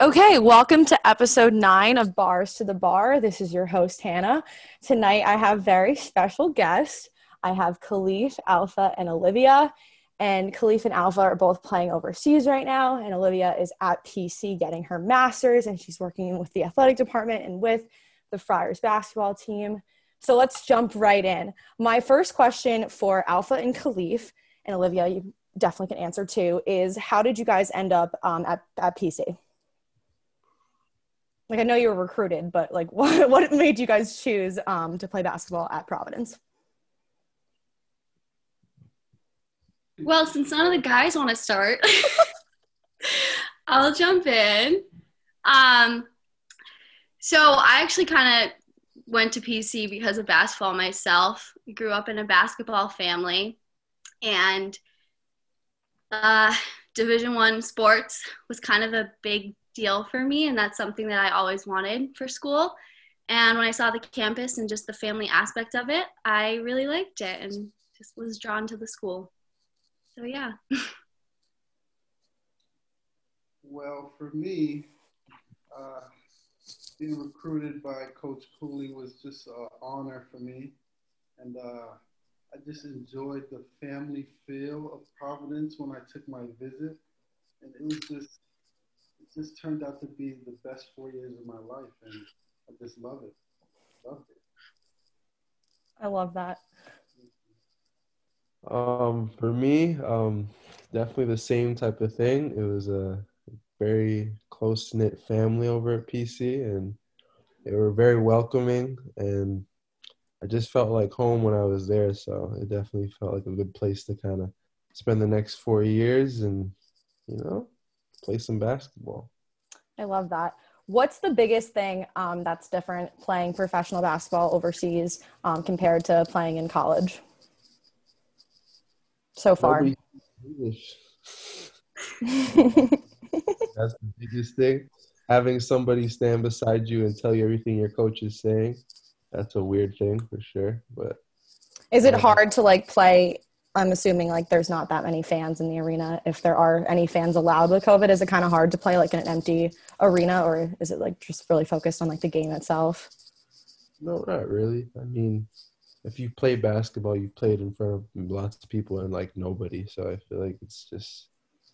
Okay, welcome to episode nine of Bars to the Bar. This is your host, Hannah. Tonight I have very special guests. I have Khalif, Alpha, and Olivia. And Khalif and Alpha are both playing overseas right now. And Olivia is at PC getting her master's, and she's working with the athletic department and with the Friars basketball team. So let's jump right in. My first question for Alpha and Khalif, and Olivia, you definitely can answer too, is how did you guys end up um, at, at PC? Like I know you were recruited, but like what what made you guys choose um, to play basketball at Providence? Well, since none of the guys want to start, I'll jump in. Um, so I actually kind of went to PC because of basketball myself. I grew up in a basketball family, and uh, Division One sports was kind of a big deal for me and that's something that i always wanted for school. And when i saw the campus and just the family aspect of it i really liked it and just was drawn to the school. So yeah. Well for me uh, being recruited by coach cooley was just an honor for me. And uh, i just enjoyed the family feel of providence when i took my visit. And it was just just turned out to be the best four years of my life, and I just love it. Loved it. I love that. Um, for me, um, definitely the same type of thing. It was a very close knit family over at PC, and they were very welcoming, and I just felt like home when I was there. So it definitely felt like a good place to kind of spend the next four years, and you know, play some basketball. I love that. What's the biggest thing um, that's different playing professional basketball overseas um, compared to playing in college so far? that's the biggest thing. Having somebody stand beside you and tell you everything your coach is saying, that's a weird thing for sure. But is it hard to like play I'm assuming like there's not that many fans in the arena. If there are any fans allowed with COVID, is it kind of hard to play like in an empty arena, or is it like just really focused on like the game itself? No, not really. I mean, if you play basketball, you played in front of lots of people and like nobody. So I feel like it's just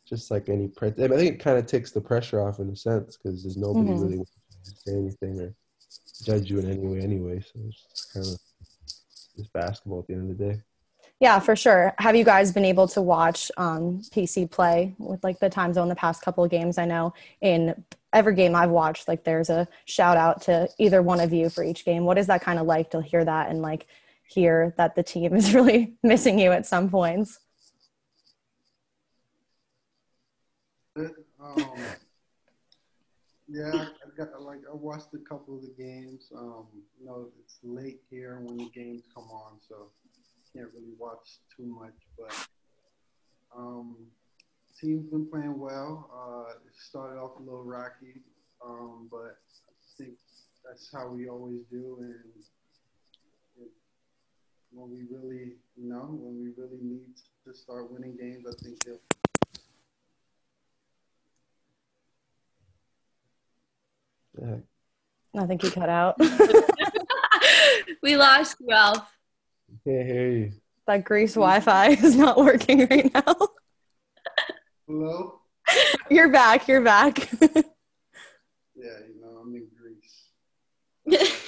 just like any pre- I think it kind of takes the pressure off in a sense because there's nobody mm-hmm. really to say anything or judge you in any way anyway. So it's kind of just basketball at the end of the day. Yeah, for sure. Have you guys been able to watch um, PC play with like the time zone the past couple of games? I know in every game I've watched, like there's a shout out to either one of you for each game. What is that kind of like to hear that and like hear that the team is really missing you at some points? Um, yeah, I got like I watched a couple of the games. Um, you know, it's late here when the games come on, so can't really watch too much, but um, team's been playing well. Uh, it started off a little rocky, um, but I think that's how we always do. And when we really, you know, when we really need to start winning games, I think they'll. I think you cut out. we lost Ralph. Can't hear you. That Greece Wi-Fi is not working right now. Hello. You're back. You're back. yeah, you know I'm in Greece.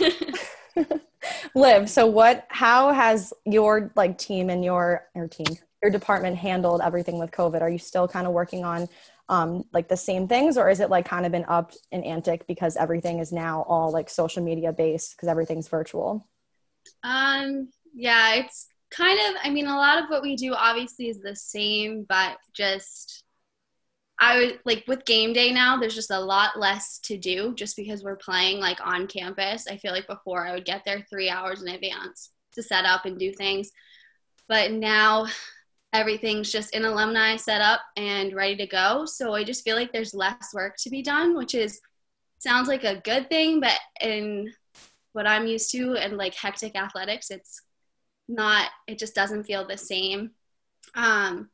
Liv, so what? How has your like team and your your team, your department handled everything with COVID? Are you still kind of working on um, like the same things, or is it like kind of been up and antic because everything is now all like social media based because everything's virtual? Um, yeah, it's kind of, I mean, a lot of what we do obviously is the same, but just, I would like with game day now, there's just a lot less to do just because we're playing like on campus. I feel like before I would get there three hours in advance to set up and do things. But now everything's just in alumni set up and ready to go. So I just feel like there's less work to be done, which is sounds like a good thing, but in what I'm used to and like hectic athletics, it's not it just doesn't feel the same um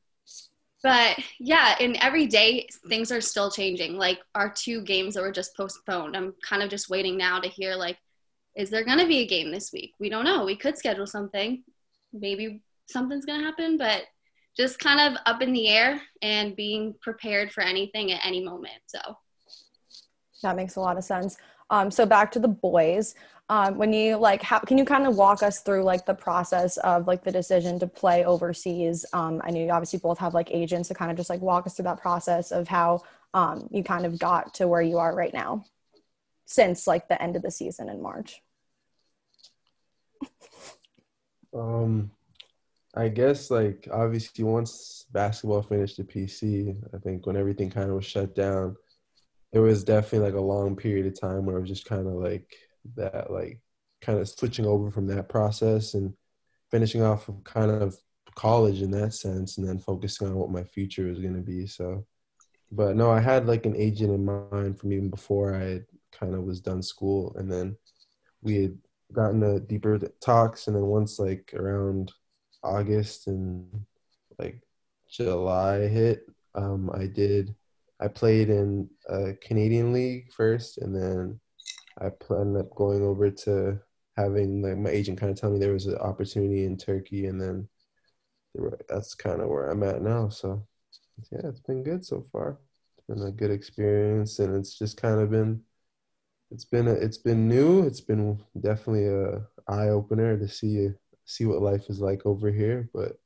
but yeah, and every day things are still changing. Like our two games that were just postponed, I'm kind of just waiting now to hear like, is there going to be a game this week? We don't know. We could schedule something. Maybe something's going to happen, but just kind of up in the air and being prepared for anything at any moment. So that makes a lot of sense. Um, so back to the boys um, when you like how can you kind of walk us through like the process of like the decision to play overseas? Um, i know you obviously both have like agents to kind of just like walk us through that process of how um, you kind of got to where you are right now since like the end of the season in march. Um i guess like obviously once basketball finished the pc i think when everything kind of was shut down there was definitely like a long period of time where it was just kind of like that like kind of switching over from that process and finishing off of kind of college in that sense and then focusing on what my future was going to be so. But no i had like an agent in mind from even before i kind of was done school and then we had gotten a deeper talks and then once like around august and like july hit um i did i played in a canadian league first and then I ended up going over to having like my agent kind of tell me there was an opportunity in Turkey, and then that's kind of where I'm at now. So yeah, it's been good so far. It's been a good experience, and it's just kind of been it's been a, it's been new. It's been definitely a eye opener to see see what life is like over here, but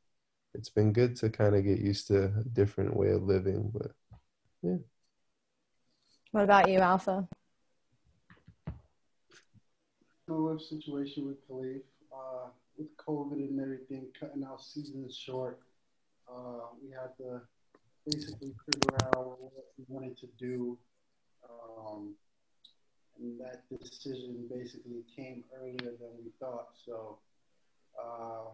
it's been good to kind of get used to a different way of living. But yeah. What about you, Alpha? Similar situation with Khalif. Uh, with COVID and everything, cutting our seasons short, uh, we had to basically figure out what we wanted to do. Um, and that decision basically came earlier than we thought. So, uh,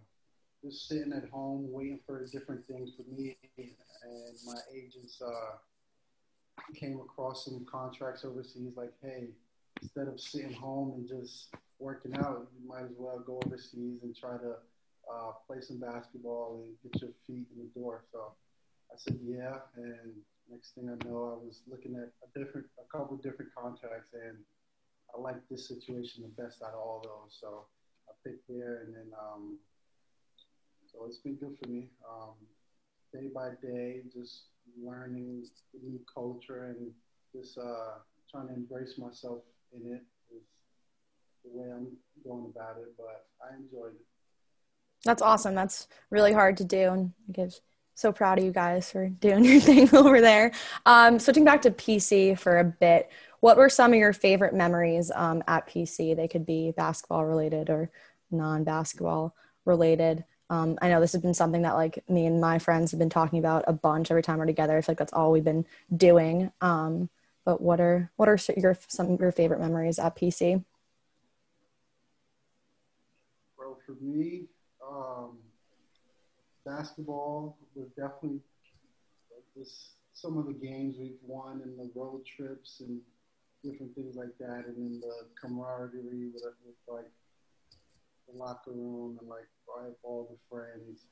just sitting at home waiting for different things for me and my agents uh, came across some contracts overseas like hey instead of sitting home and just working out, you might as well go overseas and try to uh, play some basketball and get your feet in the door. So I said, yeah. And next thing I know, I was looking at a different, a couple different contracts, and I like this situation the best out of all those. So I picked there, and then um, so it's been good for me. Um, day by day, just learning new culture and just uh, trying to embrace myself in it is the way I'm going about it, but I enjoyed it. That's awesome. That's really hard to do. And I guess so proud of you guys for doing your thing over there. Um, switching back to PC for a bit, what were some of your favorite memories um, at PC? They could be basketball related or non basketball related. Um, I know this has been something that like me and my friends have been talking about a bunch every time we're together. I feel like that's all we've been doing. Um, but what are what are your some of your favorite memories at PC? Well, for me, um, basketball was definitely this, some of the games we've won and the road trips and different things like that, and then the camaraderie with, with like the locker room and like all the friends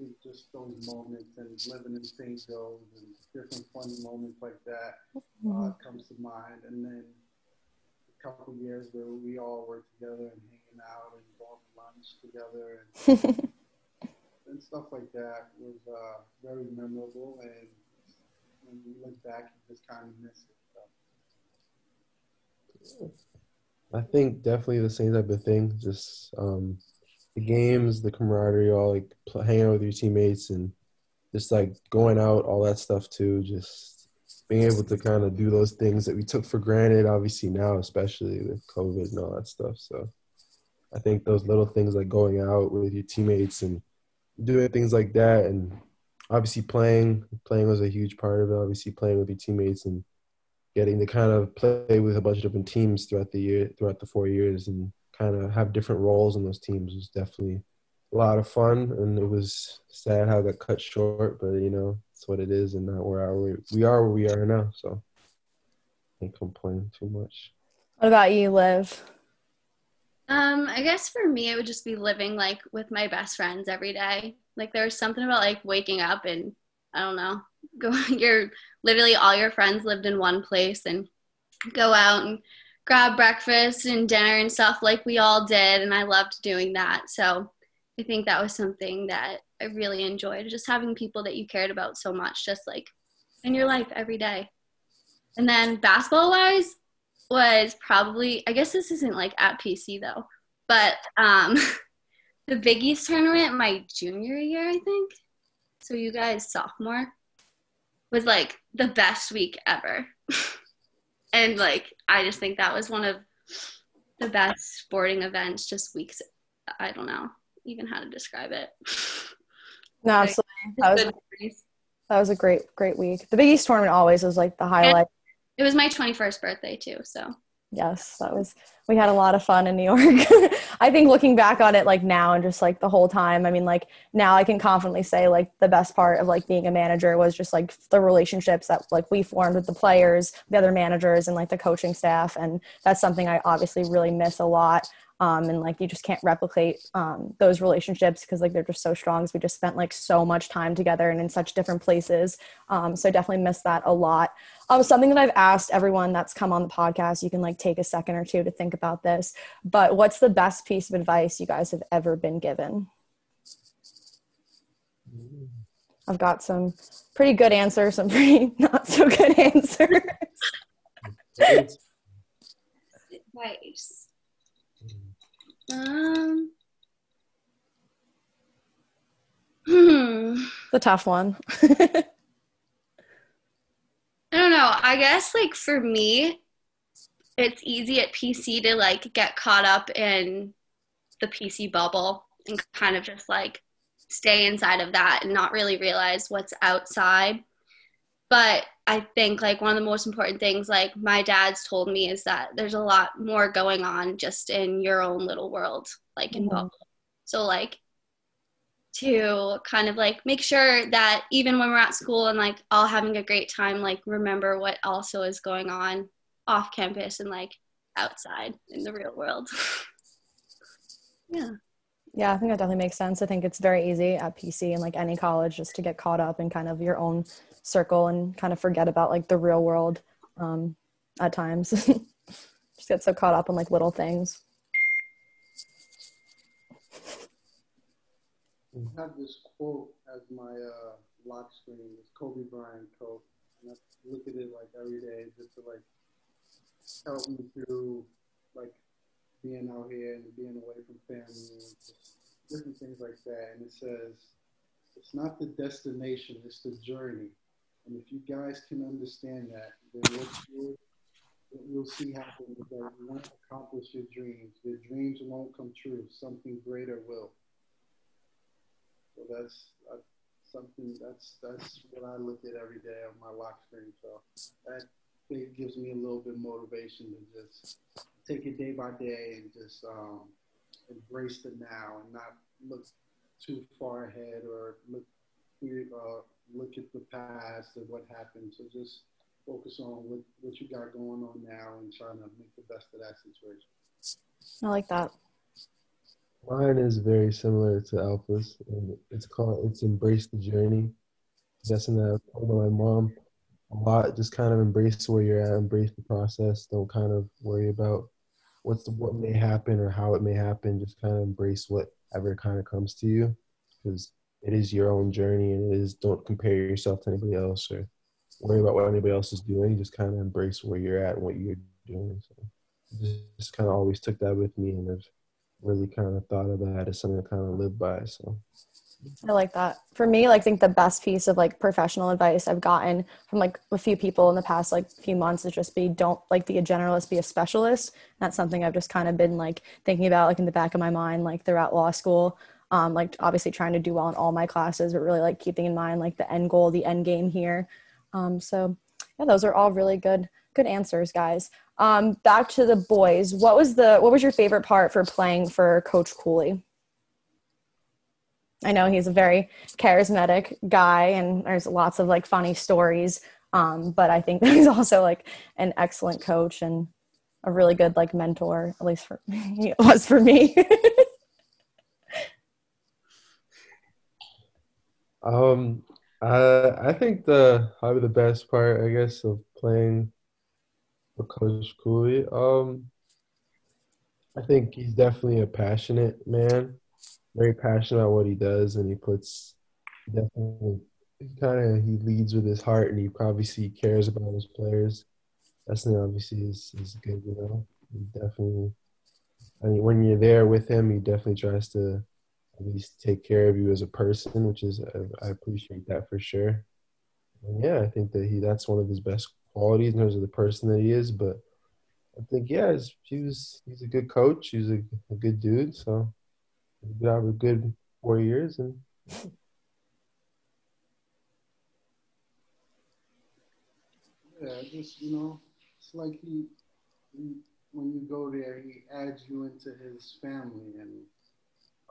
think just those moments and living in St. Joe's and different funny moments like that mm-hmm. uh, comes to mind. And then a couple years where we all were together and hanging out and going to lunch together and, and stuff like that was uh, very memorable. And when you look back, you just kind of miss it. So. I think definitely the same type of thing. Just um, the games, the camaraderie, all like hanging out with your teammates and just like going out, all that stuff too. Just being able to kind of do those things that we took for granted, obviously now, especially with COVID and all that stuff. So I think those little things like going out with your teammates and doing things like that, and obviously playing, playing was a huge part of it. Obviously playing with your teammates and getting to kind of play with a bunch of different teams throughout the year, throughout the four years, and kind of have different roles in those teams was definitely a lot of fun. And it was sad how it got cut short, but you know, it's what it is. And now we're where we are where we are now. So can't complain too much. What about you, Liv? Um, I guess for me, it would just be living like with my best friends every day. Like there was something about like waking up and I don't know, go you're literally all your friends lived in one place and go out and grab breakfast and dinner and stuff like we all did and I loved doing that. So I think that was something that I really enjoyed just having people that you cared about so much just like in your life every day. And then basketball wise was probably I guess this isn't like at PC though, but um the Big East tournament my junior year, I think. So you guys sophomore was like the best week ever. and like I just think that was one of the best sporting events, just weeks I don't know even how to describe it. No, absolutely. That was, that was a great, great week. The Big East tournament always was like the highlight. And it was my 21st birthday too, so yes that was we had a lot of fun in new york. I think looking back on it like now and just like the whole time i mean like now i can confidently say like the best part of like being a manager was just like the relationships that like we formed with the players the other managers and like the coaching staff and that's something i obviously really miss a lot um, and like you just can't replicate um, those relationships because like they're just so strong. We just spent like so much time together and in such different places. Um, so definitely miss that a lot. Um, something that I've asked everyone that's come on the podcast, you can like take a second or two to think about this. But what's the best piece of advice you guys have ever been given? I've got some pretty good answers, some pretty not so good answers. Advice. Um. Hmm. The tough one. I don't know. I guess like for me, it's easy at PC to like get caught up in the PC bubble and kind of just like stay inside of that and not really realize what's outside. But I think like one of the most important things like my dad's told me is that there's a lot more going on just in your own little world, like in mm-hmm. So like to kind of like make sure that even when we're at school and like all having a great time, like remember what also is going on off campus and like outside in the real world. yeah. Yeah, I think that definitely makes sense. I think it's very easy at PC and like any college just to get caught up in kind of your own circle and kind of forget about like the real world um, at times. Just get so caught up in like little things. I have this quote as my uh, lock screen. It's Kobe Bryant quote, and I look at it like every day just to like help me through like being out here and being away from family and different things like that. And it says, "It's not the destination; it's the journey." And if you guys can understand that, then what you'll, what you'll see happen is that you won't accomplish your dreams. Your dreams won't come true. Something greater will. So that's uh, something that's that's what I look at every day on my lock screen. So that it gives me a little bit of motivation to just take it day by day and just um, embrace the now and not look too far ahead or look uh, look at the past and what happened. So just focus on what, what you got going on now and trying to make the best of that situation. I like that. Mine is very similar to Alpha's, and it's called "It's Embrace the Journey." That's something that I told my mom a lot. Just kind of embrace where you're at, embrace the process. Don't kind of worry about what's the, what may happen or how it may happen. Just kind of embrace whatever kind of comes to you, because it is your own journey and it is don't compare yourself to anybody else or worry about what anybody else is doing. Just kind of embrace where you're at and what you're doing. So just kind of always took that with me and have really kind of thought of that as something to kind of live by. So I like that. For me, like I think the best piece of like professional advice I've gotten from like a few people in the past like few months is just be don't like be a generalist, be a specialist. That's something I've just kind of been like thinking about like in the back of my mind like throughout law school um, like obviously trying to do well in all my classes, but really like keeping in mind like the end goal, the end game here. Um, so yeah, those are all really good, good answers, guys. Um, back to the boys. What was the what was your favorite part for playing for Coach Cooley? I know he's a very charismatic guy, and there's lots of like funny stories. Um, but I think he's also like an excellent coach and a really good like mentor, at least for he was for me. Um, Uh, I think the probably the best part, I guess, of playing for Coach Cooley. Um, I think he's definitely a passionate man, very passionate about what he does, and he puts definitely he kind of he leads with his heart, and he obviously cares about his players. That's something obviously is is good, you know. He definitely, I mean, when you're there with him, he definitely tries to at least take care of you as a person, which is I, I appreciate that for sure. And yeah, I think that he that's one of his best qualities in terms of the person that he is. But I think yeah, he was he's a good coach. He's a, a good dude. So we have a good four years and. Yeah, just you know, it's like he, he when you go there, he adds you into his family and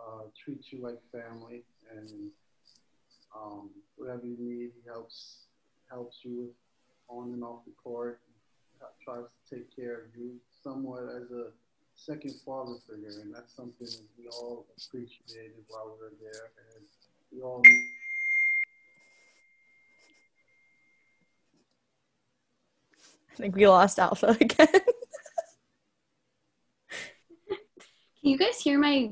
uh, treats you like family, and um, whatever you need, he helps helps you with on and off the court. Tries to take care of you somewhat as a second father figure, and that's something we all appreciated while we were there, and we all. I think we lost Alpha again. Can you guys hear my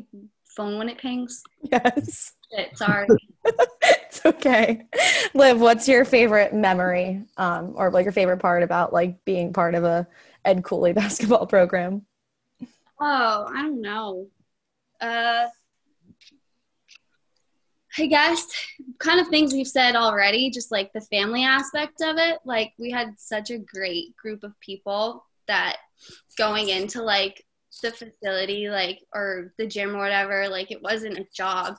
phone when it pings? Yes. Shit, sorry. it's okay. Liv, what's your favorite memory um, or like your favorite part about like being part of a Ed Cooley basketball program? Oh, I don't know. Uh, I guess kind of things we've said already, just like the family aspect of it. Like we had such a great group of people that going into like the facility, like or the gym or whatever, like it wasn't a job.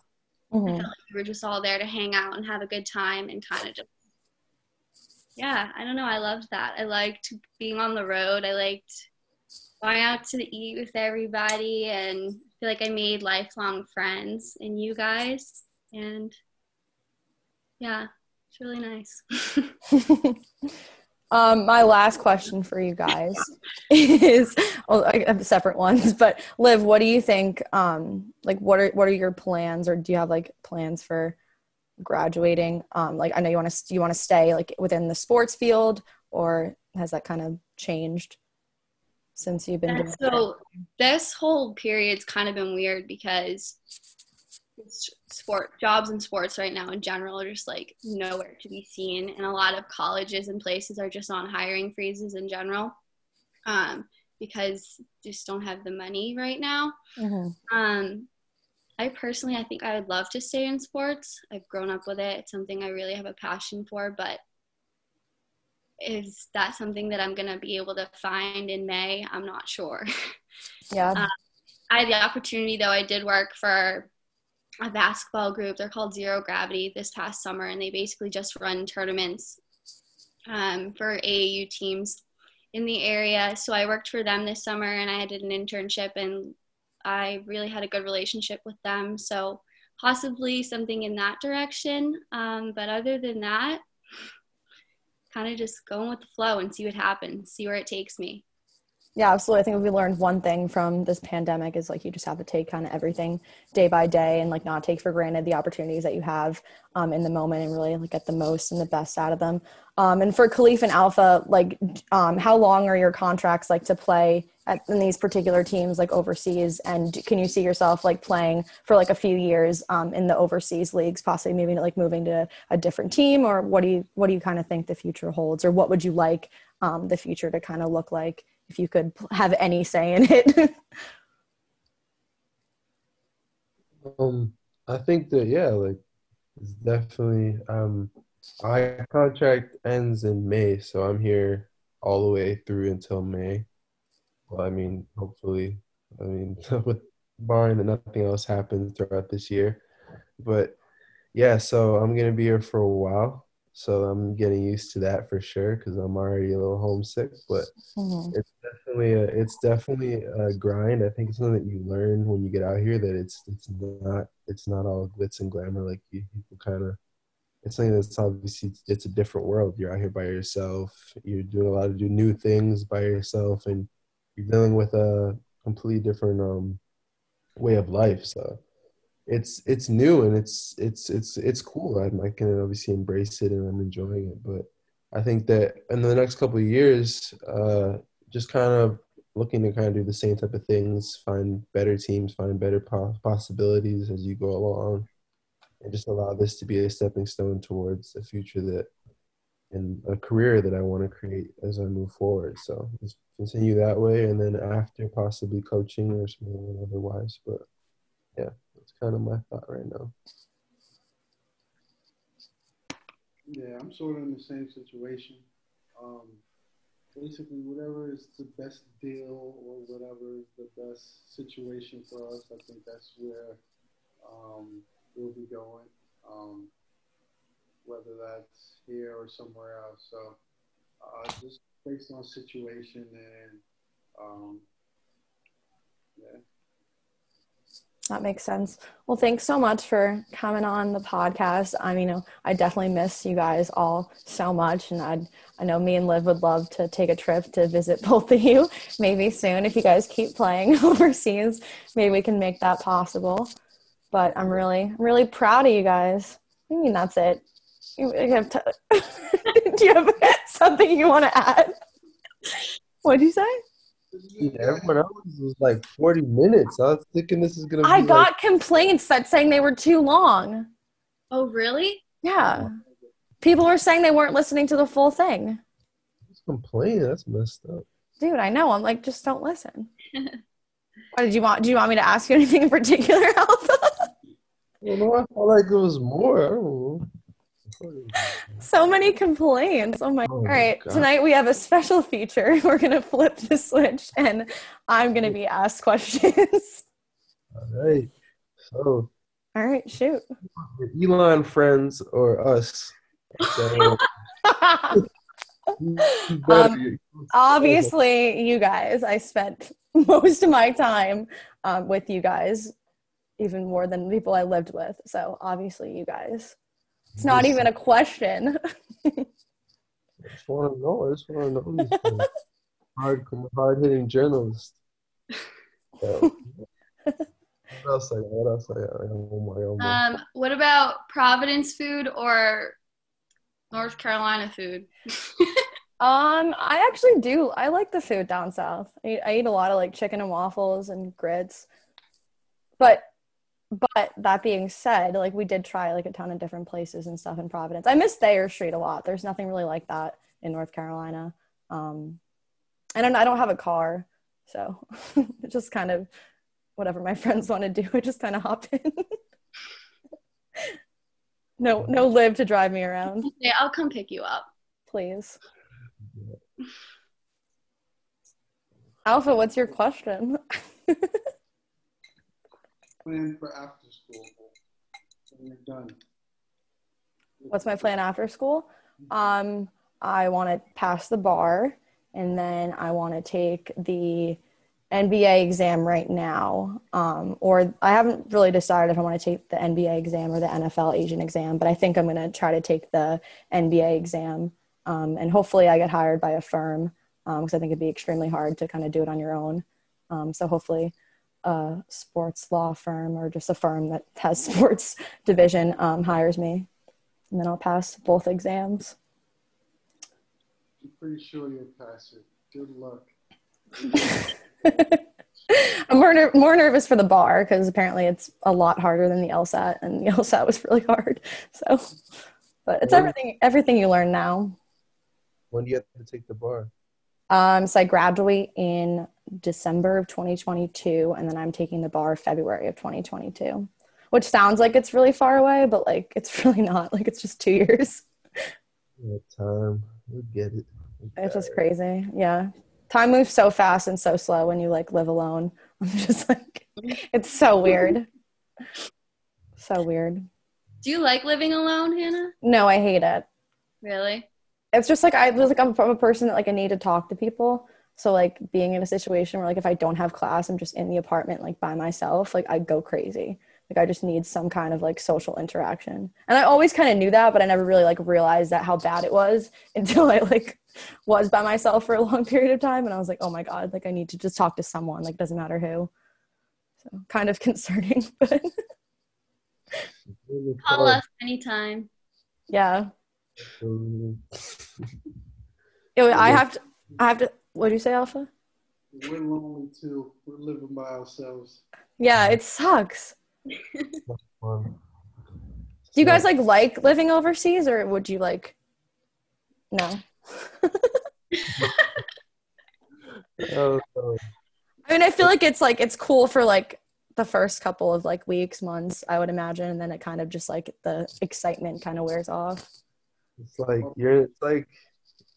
Mm-hmm. like we were just all there to hang out and have a good time and kind of just yeah, I don't know. I loved that. I liked being on the road. I liked going out to eat with everybody and I feel like I made lifelong friends in you guys and yeah, it's really nice. um, my last question for you guys is well, I have separate ones, but Liv, what do you think? Um, like, what are what are your plans, or do you have like plans for graduating? Um, like, I know you want to you want to stay like within the sports field, or has that kind of changed? since you've been doing so this whole period's kind of been weird because sport jobs and sports right now in general are just like nowhere to be seen and a lot of colleges and places are just on hiring freezes in general um, because just don't have the money right now. Mm-hmm. um, i personally i think i would love to stay in sports. I've grown up with it. It's something i really have a passion for but is that something that i'm going to be able to find in may? I'm not sure. Yeah. Um, i had the opportunity though i did work for a basketball group. They're called Zero Gravity this past summer, and they basically just run tournaments um, for AAU teams in the area. So I worked for them this summer, and I did an internship, and I really had a good relationship with them. So possibly something in that direction. Um, but other than that, kind of just going with the flow and see what happens, see where it takes me. Yeah, absolutely. I think if we learned one thing from this pandemic is like you just have to take kind of everything day by day and like not take for granted the opportunities that you have um, in the moment and really like get the most and the best out of them. Um, and for Khalif and Alpha, like um, how long are your contracts like to play at, in these particular teams like overseas? And can you see yourself like playing for like a few years um, in the overseas leagues, possibly maybe like moving to a different team, or what do you what do you kind of think the future holds, or what would you like um, the future to kind of look like? If you could have any say in it. um, I think that yeah, like it's definitely um, my contract ends in May, so I'm here all the way through until May. Well, I mean, hopefully, I mean, with barring that nothing else happens throughout this year, but yeah, so I'm gonna be here for a while so I'm getting used to that for sure because I'm already a little homesick. But mm-hmm. it's definitely a, it's definitely a grind. I think it's something that you learn when you get out here that it's it's not it's not all glitz and glamour like you people kind of. It's something that's obviously it's a different world. You're out here by yourself. You're doing a lot of do new things by yourself, and you're dealing with a completely different um way of life. So it's it's new and it's it's it's it's cool. I'm, I can obviously embrace it and I'm enjoying it. But I think that in the next couple of years, uh, just kind of looking to kind of do the same type of things, find better teams, find better po- possibilities as you go along, and just allow this to be a stepping stone towards a future that and a career that I want to create as I move forward. So just continue that way, and then after possibly coaching or something otherwise. But yeah, kind of my thought right now. Yeah, I'm sort of in the same situation. Um, basically, whatever is the best deal or whatever is the best situation for us, I think that's where um, we'll be going. Um, whether that's here or somewhere else. So uh, just based on situation and um, yeah. That makes sense. Well, thanks so much for coming on the podcast. I mean, I definitely miss you guys all so much, and I I know me and Liv would love to take a trip to visit both of you. Maybe soon, if you guys keep playing overseas, maybe we can make that possible. But I'm really I'm really proud of you guys. I mean, that's it. You have to, do you have something you want to add? What'd you say? Yeah, everyone else was like 40 minutes. I was thinking this is gonna. Be I got like, complaints that saying they were too long. Oh, really? Yeah, people were saying they weren't listening to the full thing. Who's complaining? That's messed up. Dude, I know. I'm like, just don't listen. What did you want? Do you want me to ask you anything in particular, Alpha? You know, I felt like it was more. I don't know. so many complaints. Oh my! Oh All right, God. tonight we have a special feature. We're gonna flip the switch, and I'm gonna be asked questions. All right. So, All right, shoot. Elon friends or us? So, Um, obviously you guys i spent most of my time um, with you guys even more than people i lived with so obviously you guys it's not even a question I just want to know. I just want to know. Hard, hard hitting journalist. So, what else I got? What else I got? I got one more, one. Um, what about Providence food or North Carolina food? um i actually do i like the food down south I eat, I eat a lot of like chicken and waffles and grits but but that being said like we did try like a ton of different places and stuff in providence. I miss thayer street a lot. There's nothing really like that in north carolina. Um and i don't have a car so just kind of whatever my friends want to do i just kind of hop in. No no live to drive me around. Yeah, I'll come pick you up. please. Alpha what's your question Plan for after school. When you're done. what's my plan after school? Um i want to pass the bar and then i want to take the nba exam right now. Um, or i haven't really decided if i want to take the nba exam or the nfl agent exam but i think i'm going to try to take the nba exam. Um, and hopefully i get hired by a firm because i think it'd be extremely hard to kind of do it on your own. Um, so hopefully a sports law firm or just a firm that has sports division um, hires me and then I'll pass both exams. I'm pretty sure you'll pass it. Good luck. I'm more, ner- more nervous for the bar because apparently it's a lot harder than the LSAT, and the LSAT was really hard. So, but it's When- everything everything you learn now. when do you have to take the bar? Um, so I graduate in December of 2022, and then I'm taking the bar February of 2022, which sounds like it's really far away, but like it's really not. Like it's just two years. Yeah, time. We get it. We It's just it. crazy. Yeah. Time moves so fast and so slow when you like live alone. I'm just like, it's so weird. So weird. Do you like living alone, Hannah? No, I hate it. Really? It's just like I was like I'm from a person that like I need to talk to people. So like being in a situation where like if I don't have class, I'm just in the apartment like by myself, like I go crazy. Like I just need some kind of like social interaction. And I always kind of knew that, but I never really like realized that how bad it was until I like was by myself for a long period of time and I was like, "Oh my god, like I need to just talk to someone, like doesn't matter who." So kind of concerning, but Call us anytime. Yeah. Um, I have to. I have to. What do you say, Alpha? We're lonely too. We're living by ourselves. Yeah, it sucks. Do you guys like like living overseas, or would you like? No. Oh, no. I mean, I feel like it's like it's cool for like the first couple of like weeks, months, I would imagine, and then it kind of just like the excitement kind of wears off. It's like you're. It's like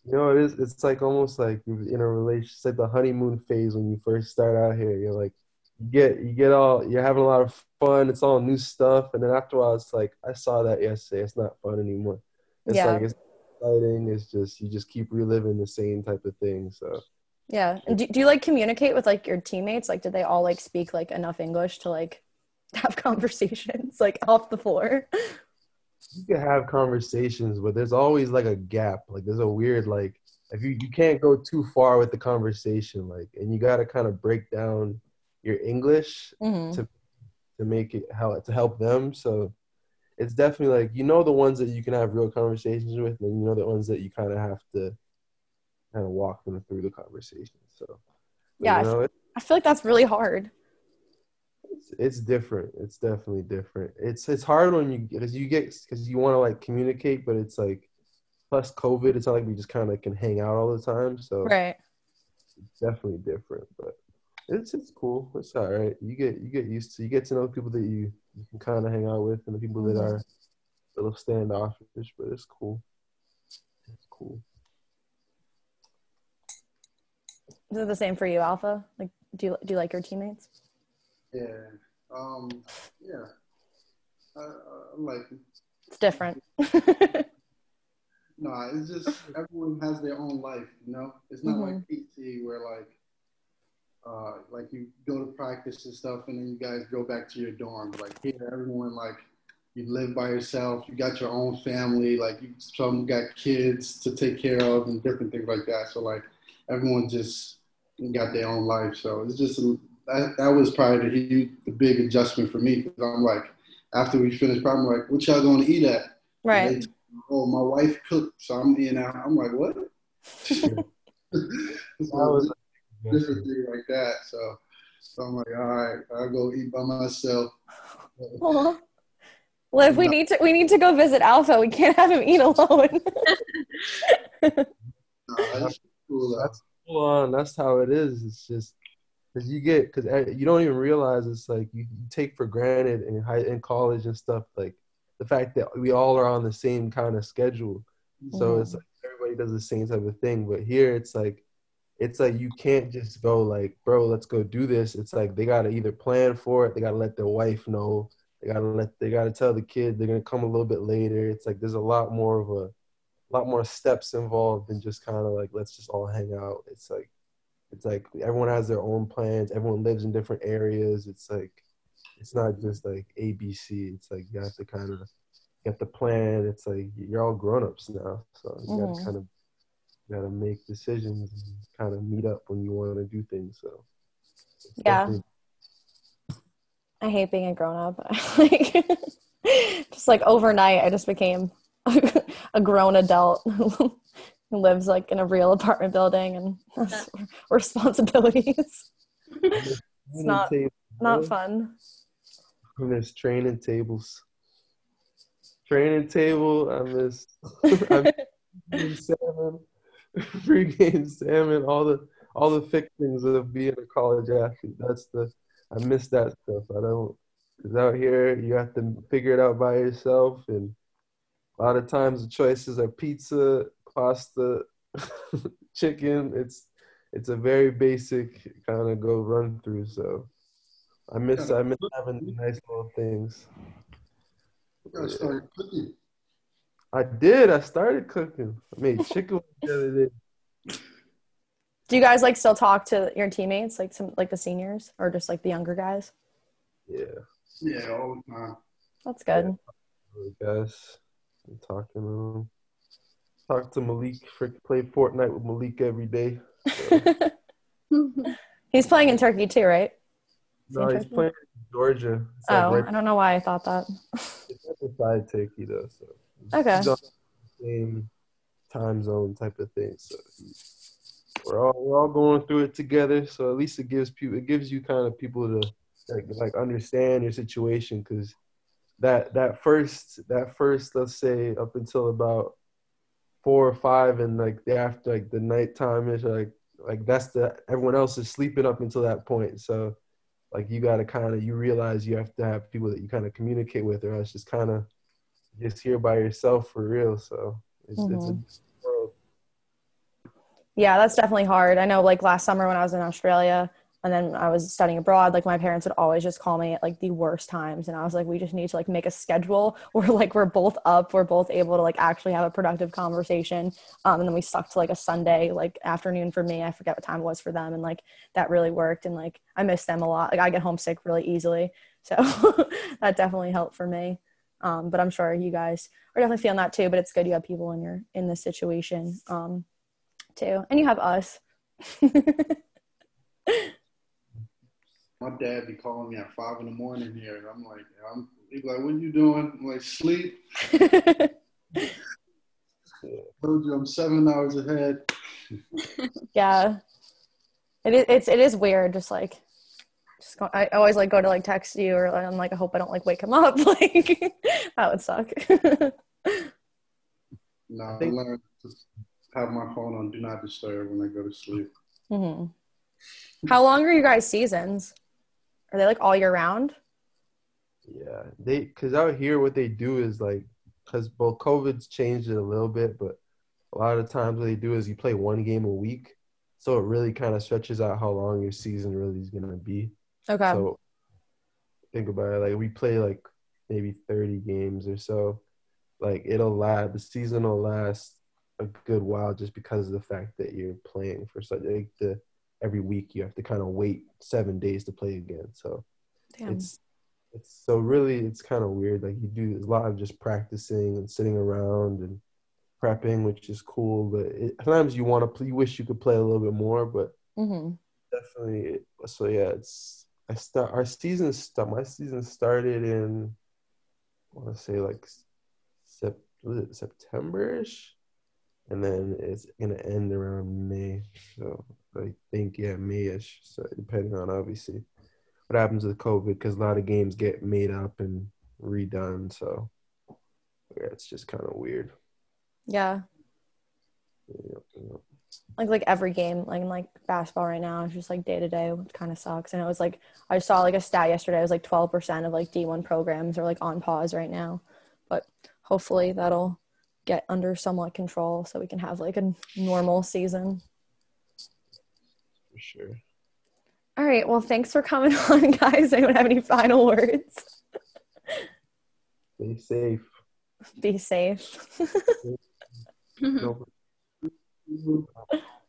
you know. It is. It's like almost like you're in a relationship. It's like the honeymoon phase when you first start out here. You're like, you get you get all. You're having a lot of fun. It's all new stuff, and then after a while, it's like I saw that yesterday. It's not fun anymore. It's Yeah. like it's exciting. It's just you just keep reliving the same type of thing. So Yeah. And do, do you like communicate with like your teammates? Like, did they all like speak like enough English to like have conversations like off the floor? You can have conversations, but there's always like a gap. Like there's a weird like if you you can't go too far with the conversation. Like and you got to kind of break down your English hmm to to make it how to help them. So it's definitely like you know the ones that you can have real conversations with, and you know the ones that you kind of have to kind of walk them through the conversation. So Yeah, you know, I feel like that's really hard. It's, it's different. It's definitely different. It's it's hard when you because you get because you want to like communicate, but it's like plus COVID. It's not like we just kind of can hang out all the time. So Right. it's definitely different, but it's it's cool. It's all right. You get you get used to you get to know people that you you can kind of hang out with, and the people that Mhm. are a little standoffish, but it's cool. It's cool. Is it the same for you, Alpha? Like, do you do you like your teammates? Yeah. Um. Yeah. I, I like. it. It's different. No, it's just everyone has their own life. You know, it's not like PC where like. Uh, like you go to practice and stuff, and then you guys go back to your dorms. Like here, everyone like you live by yourself. You got your own family. Like you, some got kids to take care of and different things like that. So like everyone just got their own life. So it's just a, that, that was probably the, huge- the big adjustment for me because I'm like after we finished, I'm like, what y'all going to eat at? right. And they- oh, my wife cooked, so I'm eating out. I'm like, what? so That was different thing like that. So, so I'm like, all right, I'll go eat by myself. Aw. Well, if we need to, we need to go visit Alpha. We can't have him eat alone. No, that's cool. That's full on. Uh, that's how it is. It's just because you get because you don't even realize it's like you, take for granted in high in college and stuff like the fact that we all are on the same kind of schedule. So Mhm. it's like everybody does the same type of thing. But here it's like it's like you can't just go like, bro, let's go do this. It's like they gotta either plan for it, they gotta let their wife know, they gotta let they gotta tell the kid they're gonna come a little bit later. It's like there's a lot more of a lot more steps involved than just kind of like let's just all hang out. It's like it's like everyone has their own plans. Everyone lives in different areas. It's like it's not just like ABC. It's like you have to kind of get the plan. It's like you're all grown ups now, so you Mhm. gotta kind of you gotta make decisions and kind of meet up when you want to do things. So Yeah. definitely- I hate being a grown up. like, just like overnight, I just became a grown adult who lives like in a real apartment building and has responsibilities. It's not- Table, Not fun. I miss training tables. Training table. I miss. I miss salmon, pregame salmon. All the all the fixings of being a college athlete. That's the. I miss that stuff. I don't. Cause out here you have to figure it out by yourself, and a lot of times the choices are pizza, pasta, chicken. It's it's a very basic kind of go run through. So I miss I miss having the nice little things. You gotta start cooking. I did. I started cooking. I made chicken the other day. Do you guys like still talk to your teammates, like some like the seniors, or just like the younger guys? Yeah, Yeah, all the time. That's good. really, guys. I'm talking to him. Talk to Malik. Frick, play Fortnite with Malik every day. So, He's playing in Turkey too, right? no, he's Turkey? playing in Georgia. It's Oh, like I don't know why I thought that. right, for side turkey though, so Okay. he's on the same time zone type of thing. So we're all we're all going through it together. So at least it gives people it gives you kind of people to like like understand your situation because that that first that first let's say up until about four or five and like the after like the nighttime is like like that's the everyone else is sleeping up until that point. So like you got to kind of you realize you have to have people that you kind of communicate with or else just kind of just here by yourself for real so it's, it's a mm-hmm. world. Yeah, that's definitely hard. I know like last summer when I was in Australia and then I was studying abroad, like my parents would always just call me at like the worst times. And I was like, we just need to like make a schedule where like we're both up, we're both able to like actually have a productive conversation. Um, and then we stuck to like a Sunday like afternoon for me. I forget what time it was for them. And like that really worked. And like I miss them a lot. Like I get homesick really easily. So that definitely helped for me. Um, but I'm sure you guys are definitely feeling that too. But it's good you have people in your in this situation um, too, and you have us. My dad be calling me at five in the morning here, and I'm like, I'm he be like, what are you doing? I'm like, sleep. Told you I'm seven hours ahead. yeah, it is. It's it is weird. Just like, just go, I always like go to like text you, or I'm like, I hope I don't like wake him up. Like that would suck. No, I think- learned to have my phone on do not disturb when I go to sleep. hmm How long are you guys seasons? Are they like all year round? yeah they because out here what they do is like because both covid's changed it a little bit but a lot of times what they do is you play one game a week so it really kind of stretches out how long your season really is going to be Okay. So think about it. Like we play like maybe 30 games or so. Like it'll last. The season will last a good while just because of the fact that you're playing for such like the every week you have to kind of wait seven days to play again. So Damn. it's it's so really it's kind of weird. Like you do a lot of just practicing and sitting around and prepping, which is cool. But it, sometimes you want to play. You wish you could play a little bit more, but hmm definitely so yeah it's i start our season start my season started in i want to say like sep, was it september-ish and then it's gonna end around may so i think yeah mayish so depending on obviously what happens with covid because a lot of games get made up and redone so yeah it's just kind of weird. Yeah. Like like every game like in like basketball right now it's just like day to day which kind of sucks. And it was like i saw like a stat yesterday it was like 12% of like d1 programs are like on pause right now. But hopefully that'll get under somewhat control so we can have like a normal season. For sure. All right. Well, thanks for coming on, guys. Anyone have any final words? Be safe. Be safe.